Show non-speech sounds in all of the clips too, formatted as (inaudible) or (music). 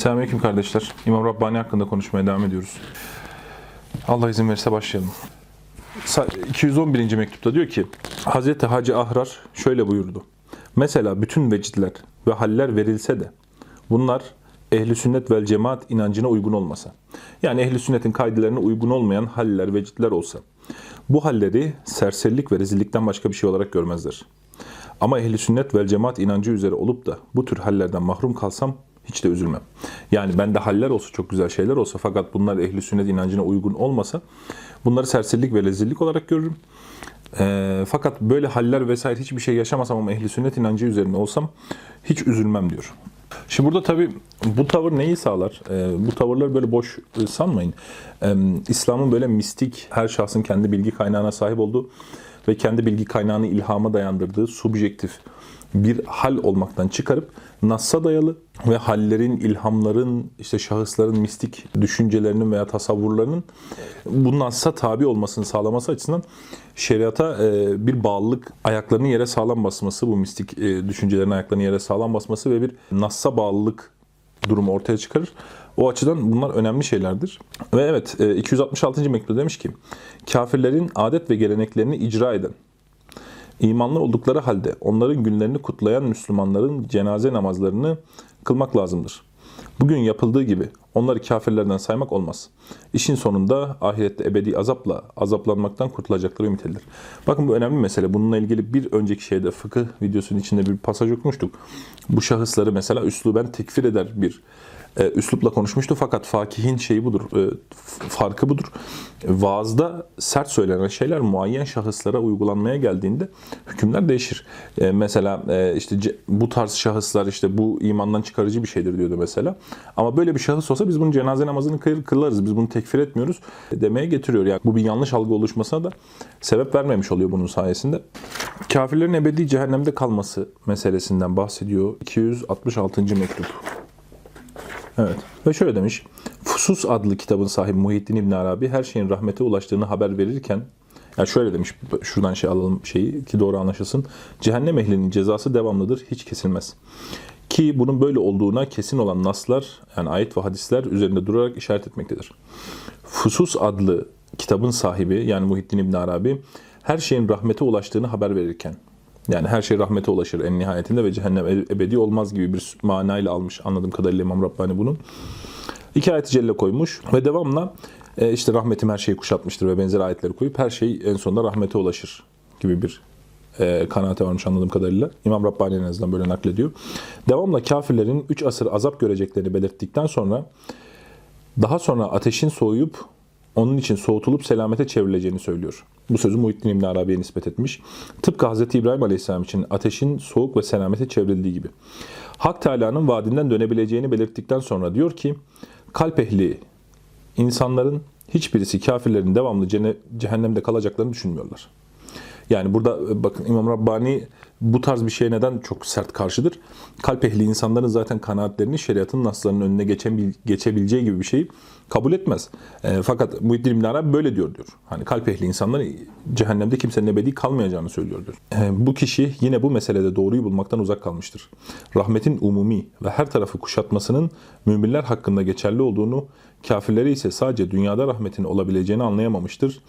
Selamünaleyküm kardeşler. İmam Rabbani hakkında konuşmaya devam ediyoruz. Allah izin verirse başlayalım. Sa- 211. mektupta diyor ki Hz. Hacı Ahrar şöyle buyurdu. Mesela bütün vecitler ve haller verilse de bunlar ehli sünnet vel cemaat inancına uygun olmasa. Yani ehli sünnetin kaidelerine uygun olmayan haller, vecitler olsa. Bu halleri serserilik ve rezillikten başka bir şey olarak görmezler. Ama ehli sünnet vel cemaat inancı üzere olup da bu tür hallerden mahrum kalsam hiç de üzülmem. Yani bende haller olsa çok güzel şeyler olsa fakat bunlar ehli sünnet inancına uygun olmasa bunları serserilik ve rezillik olarak görürüm. Ee, fakat böyle haller vesaire hiçbir şey yaşamasam ama ehli sünnet inancı üzerine olsam hiç üzülmem diyor. Şimdi burada tabi bu tavır neyi sağlar? Ee, bu tavırları böyle boş e, sanmayın. Ee, İslam'ın böyle mistik, her şahsın kendi bilgi kaynağına sahip olduğu ve kendi bilgi kaynağını ilhama dayandırdığı subjektif bir hal olmaktan çıkarıp Nass'a dayalı ve hallerin, ilhamların, işte şahısların mistik düşüncelerinin veya tasavvurlarının bu Nass'a tabi olmasını sağlaması açısından şeriata e, bir bağlılık, ayaklarının yere sağlam basması, bu mistik e, düşüncelerin ayaklarının yere sağlam basması ve bir Nass'a bağlılık durumu ortaya çıkarır. O açıdan bunlar önemli şeylerdir. Ve evet e, 266. mektupta demiş ki kafirlerin adet ve geleneklerini icra eden İmanlı oldukları halde onların günlerini kutlayan Müslümanların cenaze namazlarını kılmak lazımdır. Bugün yapıldığı gibi onları kafirlerden saymak olmaz. İşin sonunda ahirette ebedi azapla azaplanmaktan kurtulacakları ümit edilir. Bakın bu önemli mesele. Bununla ilgili bir önceki şeyde fıkıh videosunun içinde bir pasaj okumuştuk. Bu şahısları mesela üsluben tekfir eder bir e, üslupla konuşmuştu fakat fakihin şeyi budur, e, farkı budur. Vaazda sert söylenen şeyler muayyen şahıslara uygulanmaya geldiğinde hükümler değişir. E, mesela e, işte bu tarz şahıslar işte bu imandan çıkarıcı bir şeydir diyordu mesela. Ama böyle bir şahıs olsa biz bunun cenaze namazını kıl- kılarız, biz bunu tekfir etmiyoruz demeye getiriyor. Yani bu bir yanlış algı oluşmasına da sebep vermemiş oluyor bunun sayesinde. Kafirlerin ebedi cehennemde kalması meselesinden bahsediyor. 266. mektup. Evet. Ve şöyle demiş. Fusus adlı kitabın sahibi Muhittin İbn Arabi her şeyin rahmete ulaştığını haber verirken yani şöyle demiş, şuradan şey alalım şeyi ki doğru anlaşılsın. Cehennem ehlinin cezası devamlıdır, hiç kesilmez. Ki bunun böyle olduğuna kesin olan naslar, yani ayet ve hadisler üzerinde durarak işaret etmektedir. Fusus adlı kitabın sahibi, yani Muhittin İbn Arabi, her şeyin rahmete ulaştığını haber verirken, yani her şey rahmete ulaşır en nihayetinde ve cehennem ebedi olmaz gibi bir manayla almış anladığım kadarıyla İmam Rabbani bunun. İki ayet-i celle koymuş ve devamla e, işte rahmetim her şeyi kuşatmıştır ve benzer ayetleri koyup her şey en sonunda rahmete ulaşır gibi bir e, kanaate varmış anladığım kadarıyla. İmam Rabbani en azından böyle naklediyor. Devamla kafirlerin 3 asır azap göreceklerini belirttikten sonra daha sonra ateşin soğuyup onun için soğutulup selamete çevrileceğini söylüyor. Bu sözü Muhittin İbn Arabi'ye nispet etmiş. Tıpkı Hz. İbrahim Aleyhisselam için ateşin soğuk ve selamete çevrildiği gibi. Hak Teala'nın vaadinden dönebileceğini belirttikten sonra diyor ki, kalp ehli insanların hiçbirisi kafirlerin devamlı cehennemde kalacaklarını düşünmüyorlar. Yani burada e, bakın İmam Rabbani bu tarz bir şeye neden çok sert karşıdır? Kalp ehli insanların zaten kanaatlerini şeriatın naslarının önüne geçebil, geçebileceği gibi bir şeyi kabul etmez. E, fakat Muhyiddin İbn Arabi böyle diyor diyor. Hani kalp ehli insanlar cehennemde kimsenin ebedi kalmayacağını söylüyor diyor. E, bu kişi yine bu meselede doğruyu bulmaktan uzak kalmıştır. Rahmetin umumi ve her tarafı kuşatmasının müminler hakkında geçerli olduğunu, kafirlere ise sadece dünyada rahmetin olabileceğini anlayamamıştır.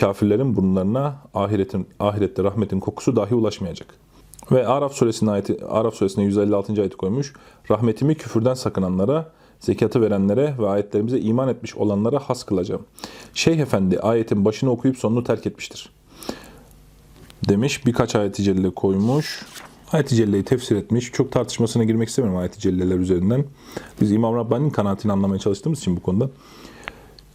Kafirlerin burunlarına ahiretin ahirette rahmetin kokusu dahi ulaşmayacak. Ve Araf suresinin ayeti Araf suresine 156. ayeti koymuş. Rahmetimi küfürden sakınanlara, zekatı verenlere ve ayetlerimize iman etmiş olanlara has kılacağım. Şeyh Efendi ayetin başını okuyup sonunu terk etmiştir. Demiş birkaç ayet-i celle koymuş. Ayet-i Celle'yi tefsir etmiş. Çok tartışmasına girmek istemiyorum ayet-i celleler üzerinden. Biz İmam Rabbani'nin kanaatini anlamaya çalıştığımız için bu konuda.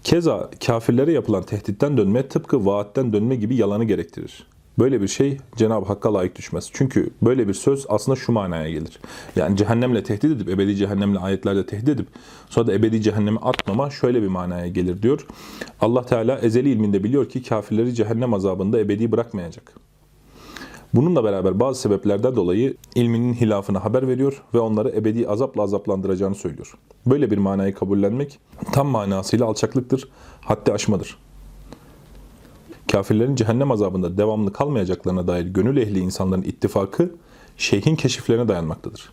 Keza kafirlere yapılan tehditten dönme tıpkı vaatten dönme gibi yalanı gerektirir. Böyle bir şey Cenab-ı Hakk'a layık düşmez. Çünkü böyle bir söz aslında şu manaya gelir. Yani cehennemle tehdit edip, ebedi cehennemle ayetlerde tehdit edip, sonra da ebedi cehenneme atmama şöyle bir manaya gelir diyor. Allah Teala ezeli ilminde biliyor ki kafirleri cehennem azabında ebedi bırakmayacak. Bununla beraber bazı sebeplerden dolayı ilminin hilafına haber veriyor ve onları ebedi azapla azaplandıracağını söylüyor. Böyle bir manayı kabullenmek tam manasıyla alçaklıktır, haddi aşmadır. Kafirlerin cehennem azabında devamlı kalmayacaklarına dair gönül ehli insanların ittifakı şeyhin keşiflerine dayanmaktadır.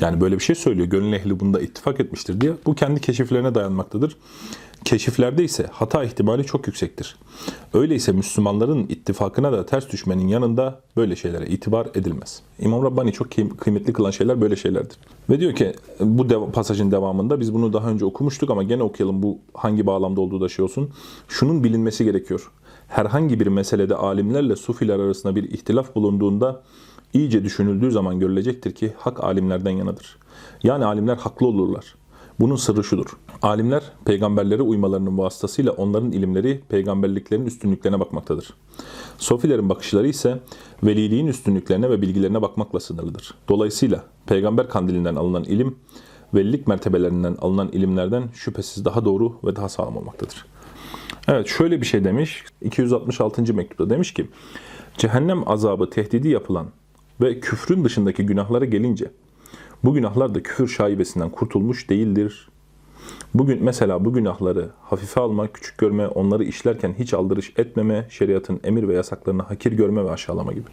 Yani böyle bir şey söylüyor. Gönül ehli bunda ittifak etmiştir diye. Bu kendi keşiflerine dayanmaktadır. Keşiflerde ise hata ihtimali çok yüksektir. Öyleyse Müslümanların ittifakına da ters düşmenin yanında böyle şeylere itibar edilmez. İmam Rabbani çok kıym- kıymetli kılan şeyler böyle şeylerdir. Ve diyor ki bu dev- pasajın devamında biz bunu daha önce okumuştuk ama gene okuyalım bu hangi bağlamda olduğu da şey olsun. Şunun bilinmesi gerekiyor. Herhangi bir meselede alimlerle sufiler arasında bir ihtilaf bulunduğunda iyice düşünüldüğü zaman görülecektir ki hak alimlerden yanadır. Yani alimler haklı olurlar. Bunun sırrı şudur. Alimler peygamberlere uymalarının vasıtasıyla onların ilimleri peygamberliklerin üstünlüklerine bakmaktadır. Sofilerin bakışları ise veliliğin üstünlüklerine ve bilgilerine bakmakla sınırlıdır. Dolayısıyla peygamber kandilinden alınan ilim, velilik mertebelerinden alınan ilimlerden şüphesiz daha doğru ve daha sağlam olmaktadır. Evet şöyle bir şey demiş. 266. mektupta demiş ki cehennem azabı tehdidi yapılan ve küfrün dışındaki günahlara gelince bu günahlar da küfür şaibesinden kurtulmuş değildir. Bugün mesela bu günahları hafife alma, küçük görme, onları işlerken hiç aldırış etmeme, şeriatın emir ve yasaklarını hakir görme ve aşağılama gibi.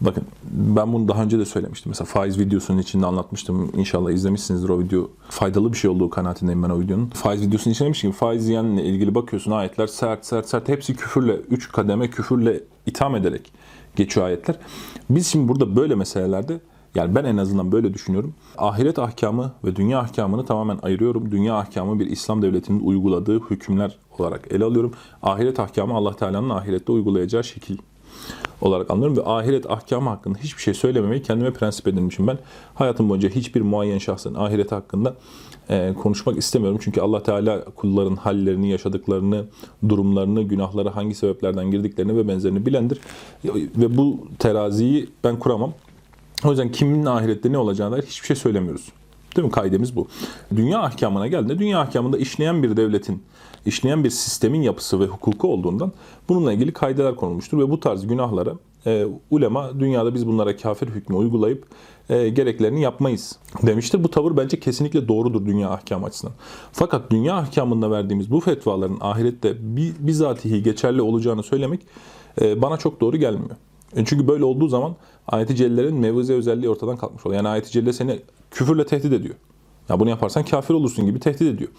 Bakın ben bunu daha önce de söylemiştim. Mesela faiz videosunun içinde anlatmıştım. İnşallah izlemişsinizdir o video. Faydalı bir şey olduğu kanaatindeyim ben o videonun. Faiz videosunun içinde demiştim ki faiz yiyenle ilgili bakıyorsun ayetler sert sert sert hepsi küfürle, üç kademe küfürle itham ederek geçiyor ayetler. Biz şimdi burada böyle meselelerde yani ben en azından böyle düşünüyorum. Ahiret ahkamı ve dünya ahkamını tamamen ayırıyorum. Dünya ahkamı bir İslam devletinin uyguladığı hükümler olarak ele alıyorum. Ahiret ahkamı Allah Teala'nın ahirette uygulayacağı şekil olarak anlıyorum ve ahiret ahkamı hakkında hiçbir şey söylememeyi kendime prensip edinmişim ben. Hayatım boyunca hiçbir muayyen şahsın ahiret hakkında e, konuşmak istemiyorum. Çünkü Allah Teala kulların hallerini, yaşadıklarını, durumlarını, günahları hangi sebeplerden girdiklerini ve benzerini bilendir. Ve bu teraziyi ben kuramam. O yüzden kimin ahirette ne olacağına dair hiçbir şey söylemiyoruz. Değil mi? Kaidemiz bu. Dünya ahkamına geldiğinde dünya ahkamında işleyen bir devletin, işleyen bir sistemin yapısı ve hukuku olduğundan bununla ilgili kaideler konulmuştur ve bu tarz günahlara e, ulema dünyada biz bunlara kafir hükmü uygulayıp e, gereklerini yapmayız demiştir. Bu tavır bence kesinlikle doğrudur dünya ahkamı açısından. Fakat dünya ahkamında verdiğimiz bu fetvaların ahirette bi- bizatihi geçerli olacağını söylemek e, bana çok doğru gelmiyor. E, Çünkü böyle olduğu zaman ayet-i cellelerin mevuze özelliği ortadan kalkmış oluyor. Yani ayet-i celle seni küfürle tehdit ediyor. Ya bunu yaparsan kafir olursun gibi tehdit ediyor.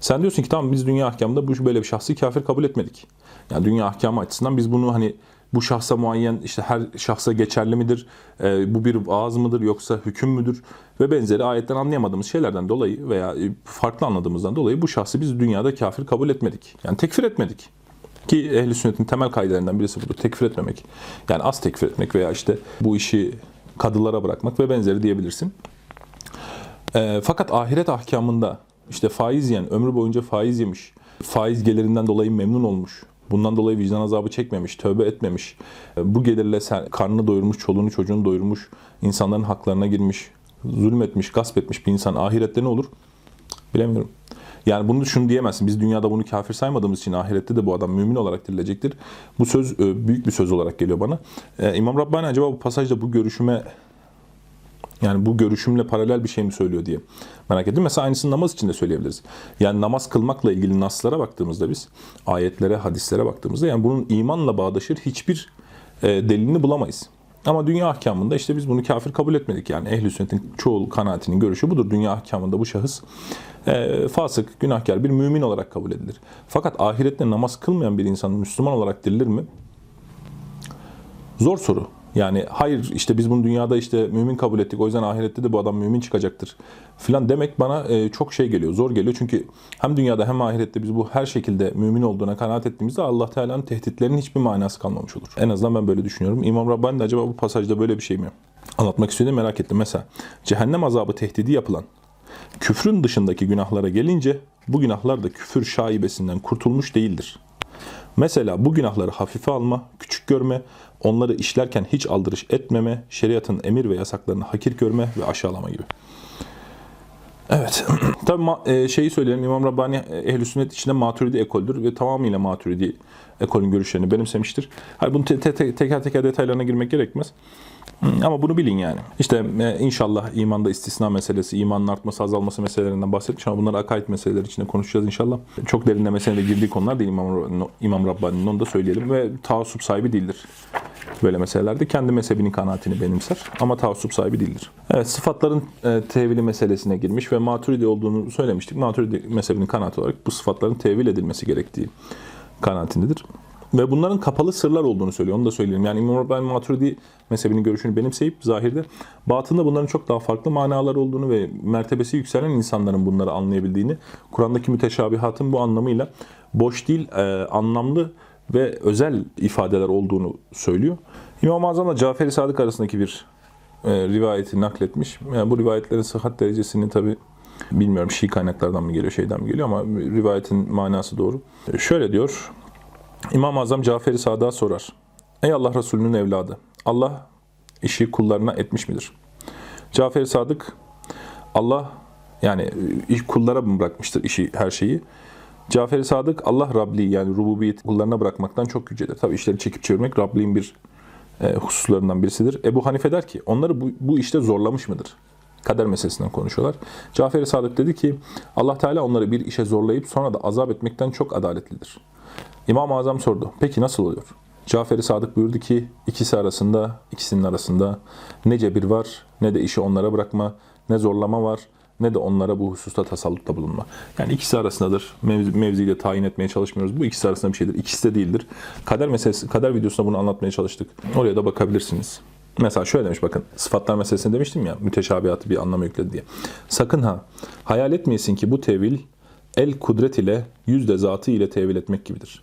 Sen diyorsun ki tamam biz dünya ahkamında bu böyle bir şahsı kafir kabul etmedik. Yani dünya ahkamı açısından biz bunu hani bu şahsa muayyen işte her şahsa geçerli midir? E, bu bir vaaz mıdır yoksa hüküm müdür? Ve benzeri ayetten anlayamadığımız şeylerden dolayı veya e, farklı anladığımızdan dolayı bu şahsı biz dünyada kafir kabul etmedik. Yani tekfir etmedik. Ki ehli sünnetin temel kaidelerinden birisi budur. Tekfir etmemek. Yani az tekfir etmek veya işte bu işi kadılara bırakmak ve benzeri diyebilirsin. E, fakat ahiret ahkamında işte faiz yiyen, ömrü boyunca faiz yemiş, faiz gelirinden dolayı memnun olmuş, bundan dolayı vicdan azabı çekmemiş, tövbe etmemiş, e, bu gelirle karnını doyurmuş, çoluğunu çocuğunu doyurmuş, insanların haklarına girmiş, zulmetmiş, gasp etmiş bir insan ahirette ne olur? Bilemiyorum. Yani bunu şunu diyemezsin. Biz dünyada bunu kafir saymadığımız için ahirette de bu adam mümin olarak dirilecektir. Bu söz e, büyük bir söz olarak geliyor bana. E, İmam Rabbani acaba bu pasajda bu görüşüme yani bu görüşümle paralel bir şey mi söylüyor diye merak ettim. Mesela aynısını namaz için de söyleyebiliriz. Yani namaz kılmakla ilgili naslara baktığımızda biz, ayetlere, hadislere baktığımızda yani bunun imanla bağdaşır hiçbir e, delilini bulamayız. Ama dünya ahkamında işte biz bunu kafir kabul etmedik. Yani ehl-i sünnetin çoğu kanaatinin görüşü budur. Dünya ahkamında bu şahıs e, fasık, günahkar bir mümin olarak kabul edilir. Fakat ahirette namaz kılmayan bir insan Müslüman olarak dirilir mi? Zor soru. Yani hayır işte biz bunu dünyada işte mümin kabul ettik o yüzden ahirette de bu adam mümin çıkacaktır filan demek bana e, çok şey geliyor, zor geliyor. Çünkü hem dünyada hem ahirette biz bu her şekilde mümin olduğuna kanaat ettiğimizde Allah Teala'nın tehditlerinin hiçbir manası kalmamış olur. En azından ben böyle düşünüyorum. İmam Rabbani de acaba bu pasajda böyle bir şey mi anlatmak istiyor merak ettim. Mesela cehennem azabı tehdidi yapılan küfrün dışındaki günahlara gelince bu günahlar da küfür şaibesinden kurtulmuş değildir. Mesela bu günahları hafife alma, küçük görme, onları işlerken hiç aldırış etmeme, şeriatın emir ve yasaklarını hakir görme ve aşağılama gibi. Evet. (clears throat) Tabi e, şeyi söyleyelim İmam Rabbani e, ehl sünnet içinde maturidi ekoldür ve tamamıyla maturidi ekolün görüşlerini benimsemiştir. Hayır bunu te- te- te- teker teker detaylarına girmek gerekmez. Ama bunu bilin yani. İşte e, inşallah imanda istisna meselesi, imanın artması, azalması meselelerinden bahsetmiş ama bunları akaid meseleleri içinde konuşacağız inşallah. Çok derinlemesine de girdiği konular değil İmam, İmam Rabbani'nin onu da söyleyelim ve taassup sahibi değildir. böyle meselelerde. Kendi mezhebinin kanaatini benimser ama taassup sahibi değildir. Evet sıfatların e, tevili meselesine girmiş ve maturidi olduğunu söylemiştik. Maturidi mezhebinin kanaati olarak bu sıfatların tevil edilmesi gerektiği kanaatindedir. Ve bunların kapalı sırlar olduğunu söylüyor. Onu da söyleyelim. Yani İmam Rabbani Maturidi mezhebinin görüşünü benimseyip zahirde batında bunların çok daha farklı manalar olduğunu ve mertebesi yükselen insanların bunları anlayabildiğini, Kur'an'daki müteşabihatın bu anlamıyla boş değil, e, anlamlı ve özel ifadeler olduğunu söylüyor. İmam-ı Azam'la Cafer-i Sadık arasındaki bir e, rivayeti nakletmiş. Yani bu rivayetlerin sıhhat derecesini tabi bilmiyorum Şii kaynaklardan mı geliyor, şeyden mi geliyor ama rivayetin manası doğru. E, şöyle diyor, İmam-ı Azam Cafer-i Sadık'a sorar. Ey Allah Resulü'nün evladı, Allah işi kullarına etmiş midir? Cafer-i Sadık, Allah yani iş kullara mı bırakmıştır işi, her şeyi? Cafer-i Sadık, Allah Rabli yani rububiyet kullarına bırakmaktan çok yücedir. Tabi işleri çekip çevirmek Rabli'nin bir e, hususlarından birisidir. Ebu Hanife der ki, onları bu, bu işte zorlamış mıdır? Kader meselesinden konuşuyorlar. Cafer-i Sadık dedi ki, Allah Teala onları bir işe zorlayıp sonra da azap etmekten çok adaletlidir. İmam-ı Azam sordu. Peki nasıl oluyor? Cafer-i Sadık buyurdu ki ikisi arasında, ikisinin arasında ne cebir var ne de işi onlara bırakma, ne zorlama var ne de onlara bu hususta tasallutta bulunma. Yani ikisi arasındadır. Mevzi, mevziyle tayin etmeye çalışmıyoruz. Bu ikisi arasında bir şeydir. İkisi de değildir. Kader meselesi, kader videosunda bunu anlatmaya çalıştık. Oraya da bakabilirsiniz. Mesela şöyle demiş bakın sıfatlar meselesini demiştim ya müteşabihatı bir anlama yükledi diye. Sakın ha hayal etmeyesin ki bu tevil el kudret ile yüzde zatı ile tevil etmek gibidir.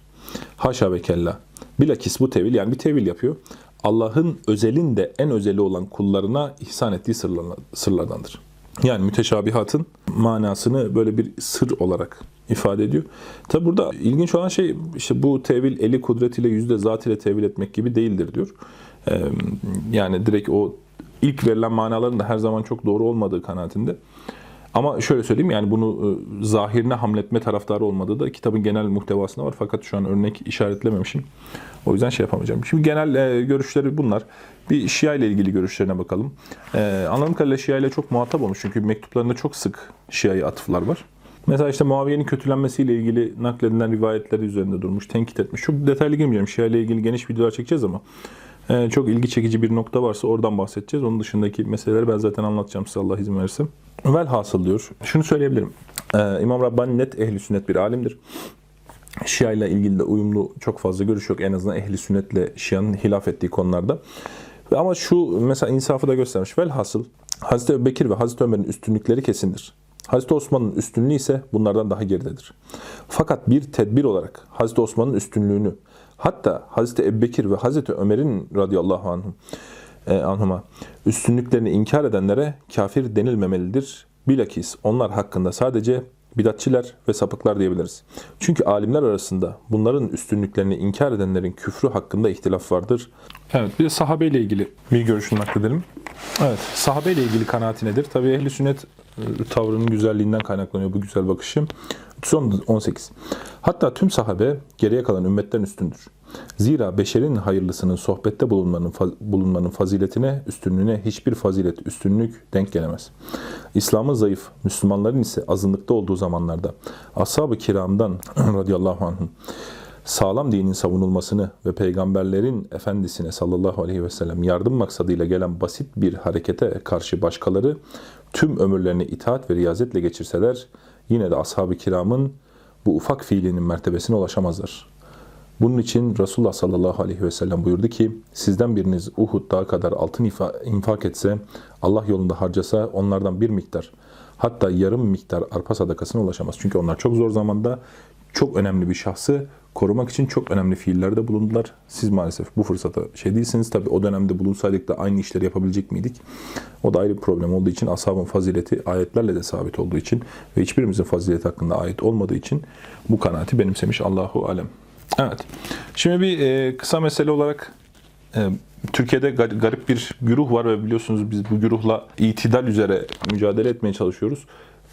Haşa ve kella. Bilakis bu tevil yani bir tevil yapıyor. Allah'ın özelinde en özeli olan kullarına ihsan ettiği sırlardandır. Yani müteşabihatın manasını böyle bir sır olarak ifade ediyor. Tabi burada ilginç olan şey işte bu tevil eli kudret ile yüzde zat ile tevil etmek gibi değildir diyor. Yani direkt o ilk verilen manaların da her zaman çok doğru olmadığı kanaatinde. Ama şöyle söyleyeyim yani bunu e, zahirine hamletme taraftarı olmadığı da kitabın genel muhtevasında var. Fakat şu an örnek işaretlememişim. O yüzden şey yapamayacağım. Şimdi genel e, görüşleri bunlar. Bir Şia ile ilgili görüşlerine bakalım. E, anladığım kadarıyla Şia ile çok muhatap olmuş. Çünkü mektuplarında çok sık Şia'ya atıflar var. Mesela işte Muaviye'nin kötülenmesiyle ilgili nakledilen rivayetleri üzerinde durmuş, tenkit etmiş. Çok detaylı girmeyeceğim. Şia ile ilgili geniş videolar çekeceğiz ama e, çok ilgi çekici bir nokta varsa oradan bahsedeceğiz. Onun dışındaki meseleleri ben zaten anlatacağım size Allah izin verirse. Velhasıl diyor. Şunu söyleyebilirim. Ee, İmam Rabbani net ehli sünnet bir alimdir. Şia ile ilgili de uyumlu çok fazla görüş yok. En azından ehli sünnetle Şia'nın hilaf ettiği konularda. Ama şu mesela insafı da göstermiş. Velhasıl Hazreti Bekir ve Hazreti Ömer'in üstünlükleri kesindir. Hazreti Osman'ın üstünlüğü ise bunlardan daha geridedir. Fakat bir tedbir olarak Hazreti Osman'ın üstünlüğünü hatta Hazreti Ebubekir ve Hazreti Ömer'in radıyallahu anhum e, anhuma üstünlüklerini inkar edenlere kafir denilmemelidir. Bilakis onlar hakkında sadece bidatçiler ve sapıklar diyebiliriz. Çünkü alimler arasında bunların üstünlüklerini inkar edenlerin küfrü hakkında ihtilaf vardır. Evet bir de sahabe ile ilgili bir görüşünü nakledelim. Evet sahabe ile ilgili kanaati nedir? Tabi ehli sünnet e, tavrının güzelliğinden kaynaklanıyor bu güzel bakışım. Son 18. Hatta tüm sahabe geriye kalan ümmetten üstündür. Zira beşerin hayırlısının sohbette bulunmanın, bulunmanın faziletine, üstünlüğüne hiçbir fazilet, üstünlük denk gelemez. İslam'ın zayıf, Müslümanların ise azınlıkta olduğu zamanlarda ashab-ı kiramdan (clears throat) radıyallahu anhum sağlam dinin savunulmasını ve peygamberlerin efendisine sallallahu aleyhi ve sellem yardım maksadıyla gelen basit bir harekete karşı başkaları tüm ömürlerini itaat ve riyazetle geçirseler yine de ashab-ı kiramın bu ufak fiilinin mertebesine ulaşamazlar. Bunun için Resulullah sallallahu aleyhi ve sellem buyurdu ki sizden biriniz Uhud dağı kadar altın infak etse Allah yolunda harcasa onlardan bir miktar hatta yarım miktar arpa sadakasına ulaşamaz. Çünkü onlar çok zor zamanda çok önemli bir şahsı korumak için çok önemli fiillerde bulundular. Siz maalesef bu fırsata şey değilsiniz. Tabi o dönemde bulunsaydık da aynı işleri yapabilecek miydik? O da ayrı bir problem olduğu için ashabın fazileti ayetlerle de sabit olduğu için ve hiçbirimizin fazileti hakkında ayet olmadığı için bu kanaati benimsemiş Allahu Alem. Evet. Şimdi bir e, kısa mesele olarak e, Türkiye'de garip bir güruh var ve biliyorsunuz biz bu güruhla itidal üzere mücadele etmeye çalışıyoruz.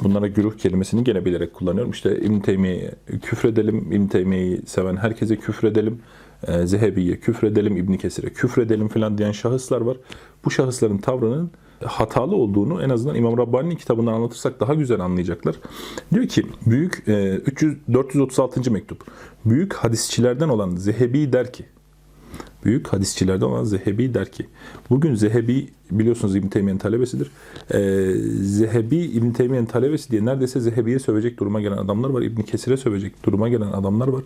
Bunlara güruh kelimesini gene bilerek kullanıyorum. İşte İbn Teymiye'ye küfredelim, İbn Teymiye'yi seven herkese küfredelim, e, Zehebi'ye küfredelim, İbn Kesir'e küfredelim falan diyen şahıslar var. Bu şahısların tavrının hatalı olduğunu en azından İmam Rabbani'nin kitabından anlatırsak daha güzel anlayacaklar. Diyor ki büyük 300 436. mektup. Büyük hadisçilerden olan Zehebi der ki Büyük hadisçilerden olan Zehebi der ki, bugün Zehebi biliyorsunuz İbn Teymiye'nin talebesidir. Ee, Zehebi İbn Teymiye'nin talebesi diye neredeyse Zehebi'ye sövecek duruma gelen adamlar var. İbn Kesir'e sövecek duruma gelen adamlar var.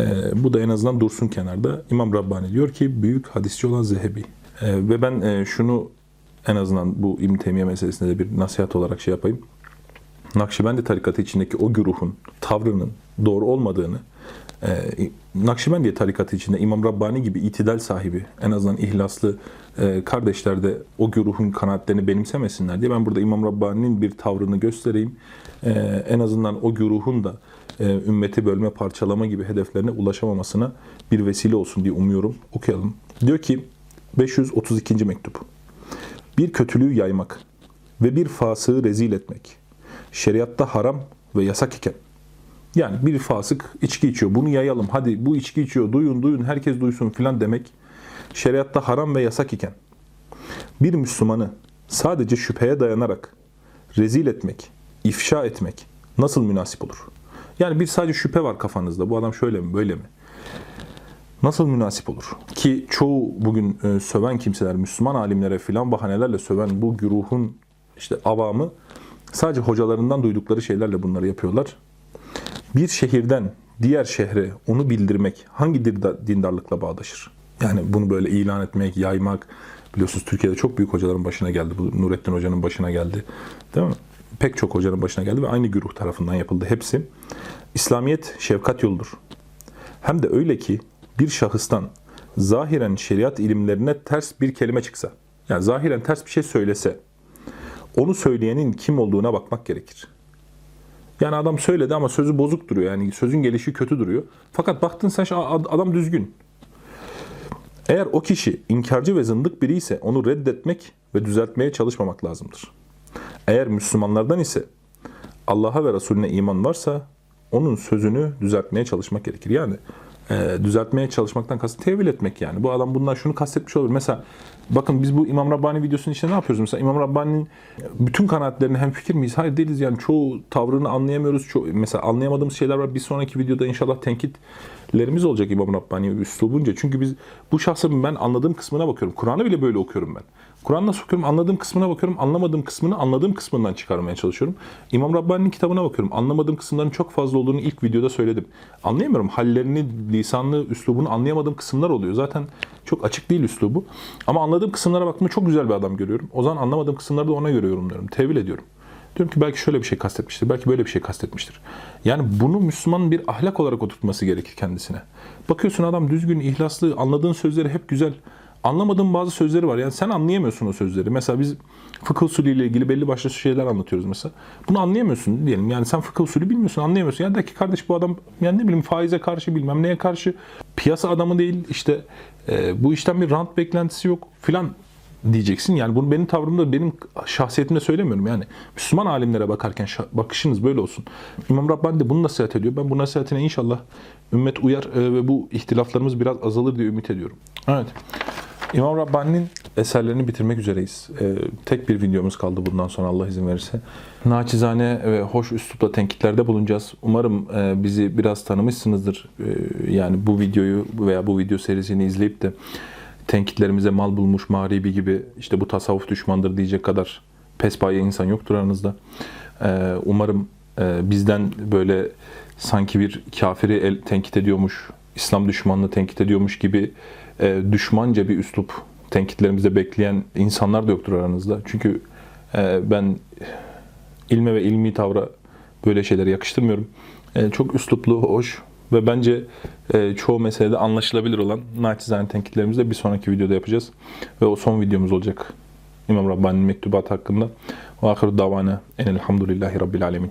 Ee, bu da en azından dursun kenarda. İmam Rabbani diyor ki büyük hadisçi olan Zehebi. Ee, ve ben e, şunu en azından bu İbn Teymiye meselesinde de bir nasihat olarak şey yapayım. Nakşibendi tarikatı içindeki o güruhun tavrının doğru olmadığını Nakşibendiye tarikatı içinde İmam Rabbani gibi itidal sahibi, en azından ihlaslı e, kardeşler de o güruhun kanaatlerini benimsemesinler diye ben burada İmam Rabbani'nin bir tavrını göstereyim. E, en azından o güruhun da e, ümmeti bölme, parçalama gibi hedeflerine ulaşamamasına bir vesile olsun diye umuyorum. Okuyalım. Diyor ki 532. mektup. Bir kötülüğü yaymak ve bir fasığı rezil etmek. Şeriatta haram ve yasak iken yani bir fasık içki içiyor. Bunu yayalım. Hadi bu içki içiyor. Duyun duyun herkes duysun filan demek. Şeriatta haram ve yasak iken bir Müslümanı sadece şüpheye dayanarak rezil etmek, ifşa etmek nasıl münasip olur? Yani bir sadece şüphe var kafanızda. Bu adam şöyle mi, böyle mi? Nasıl münasip olur? Ki çoğu bugün e, söven kimseler, Müslüman alimlere filan bahanelerle söven bu güruhun işte avamı sadece hocalarından duydukları şeylerle bunları yapıyorlar bir şehirden diğer şehre onu bildirmek hangi dindarlıkla bağdaşır? Yani bunu böyle ilan etmek, yaymak biliyorsunuz Türkiye'de çok büyük hocaların başına geldi. Bu Nurettin Hoca'nın başına geldi. Değil mi? Pek çok hocanın başına geldi ve aynı güruh tarafından yapıldı hepsi. İslamiyet şefkat yoludur. Hem de öyle ki bir şahıstan zahiren şeriat ilimlerine ters bir kelime çıksa, yani zahiren ters bir şey söylese, onu söyleyenin kim olduğuna bakmak gerekir. Yani adam söyledi ama sözü bozuk duruyor. Yani sözün gelişi kötü duruyor. Fakat baktın sen adam düzgün. Eğer o kişi inkarcı ve zındık biri ise onu reddetmek ve düzeltmeye çalışmamak lazımdır. Eğer Müslümanlardan ise Allah'a ve Resulüne iman varsa onun sözünü düzeltmeye çalışmak gerekir. Yani e, düzeltmeye çalışmaktan kastı tevil etmek yani. Bu adam bundan şunu kastetmiş olur. Mesela bakın biz bu İmam Rabbani videosunun içinde ne yapıyoruz? Mesela İmam Rabbani'nin bütün kanaatlerine hem fikir miyiz? Hayır değiliz yani çoğu tavrını anlayamıyoruz. Çoğu, mesela anlayamadığımız şeyler var. Bir sonraki videoda inşallah tenkitlerimiz olacak İmam Rabbani üslubunca. Çünkü biz bu şahsın ben anladığım kısmına bakıyorum. Kur'an'ı bile böyle okuyorum ben. Kur'an nasıl okuyorum? Anladığım kısmına bakıyorum. Anlamadığım kısmını anladığım kısmından çıkarmaya çalışıyorum. İmam Rabbani'nin kitabına bakıyorum. Anlamadığım kısımların çok fazla olduğunu ilk videoda söyledim. Anlayamıyorum. Hallerini, lisanlı, üslubunu anlayamadığım kısımlar oluyor. Zaten çok açık değil üslubu. Ama anladığım kısımlara baktığımda çok güzel bir adam görüyorum. O zaman anlamadığım kısımları da ona göre yorumluyorum. Tevil ediyorum. Diyorum ki belki şöyle bir şey kastetmiştir, belki böyle bir şey kastetmiştir. Yani bunu Müslümanın bir ahlak olarak oturtması gerekir kendisine. Bakıyorsun adam düzgün, ihlaslı, anladığın sözleri hep güzel anlamadığım bazı sözleri var. Yani sen anlayamıyorsun o sözleri. Mesela biz fıkıh usulü ile ilgili belli başlı şeyler anlatıyoruz mesela. Bunu anlayamıyorsun diyelim. Yani sen fıkıh usulü bilmiyorsun, anlayamıyorsun. Ya de ki kardeş bu adam yani ne bileyim faize karşı bilmem neye karşı piyasa adamı değil işte e, bu işten bir rant beklentisi yok filan diyeceksin. Yani bunu benim tavrımda, benim şahsiyetimde söylemiyorum. Yani Müslüman alimlere bakarken bakışınız böyle olsun. İmam Rabbani de bunu nasihat ediyor. Ben bu nasihatine inşallah ümmet uyar e, ve bu ihtilaflarımız biraz azalır diye ümit ediyorum. Evet. İmam Rabbani'nin eserlerini bitirmek üzereyiz. Ee, tek bir videomuz kaldı bundan sonra Allah izin verirse. Naçizane ve hoş üslupla tenkitlerde bulunacağız. Umarım e, bizi biraz tanımışsınızdır. E, yani bu videoyu veya bu video serisini izleyip de tenkitlerimize mal bulmuş mağribi gibi işte bu tasavvuf düşmandır diyecek kadar pespaye insan yoktur aranızda. E, umarım e, bizden böyle sanki bir kafiri el, tenkit ediyormuş, İslam düşmanını tenkit ediyormuş gibi e, düşmanca bir üslup tenkitlerimizde bekleyen insanlar da yoktur aranızda. Çünkü e, ben ilme ve ilmi tavra böyle şeyleri yakıştırmıyorum. E, çok üsluplu, hoş ve bence e, çoğu meselede anlaşılabilir olan naçizane tenkitlerimizi de bir sonraki videoda yapacağız. Ve o son videomuz olacak. İmam Rabbani'nin mektubat hakkında. Ve ahiru davana enelhamdülillahi rabbil alemin.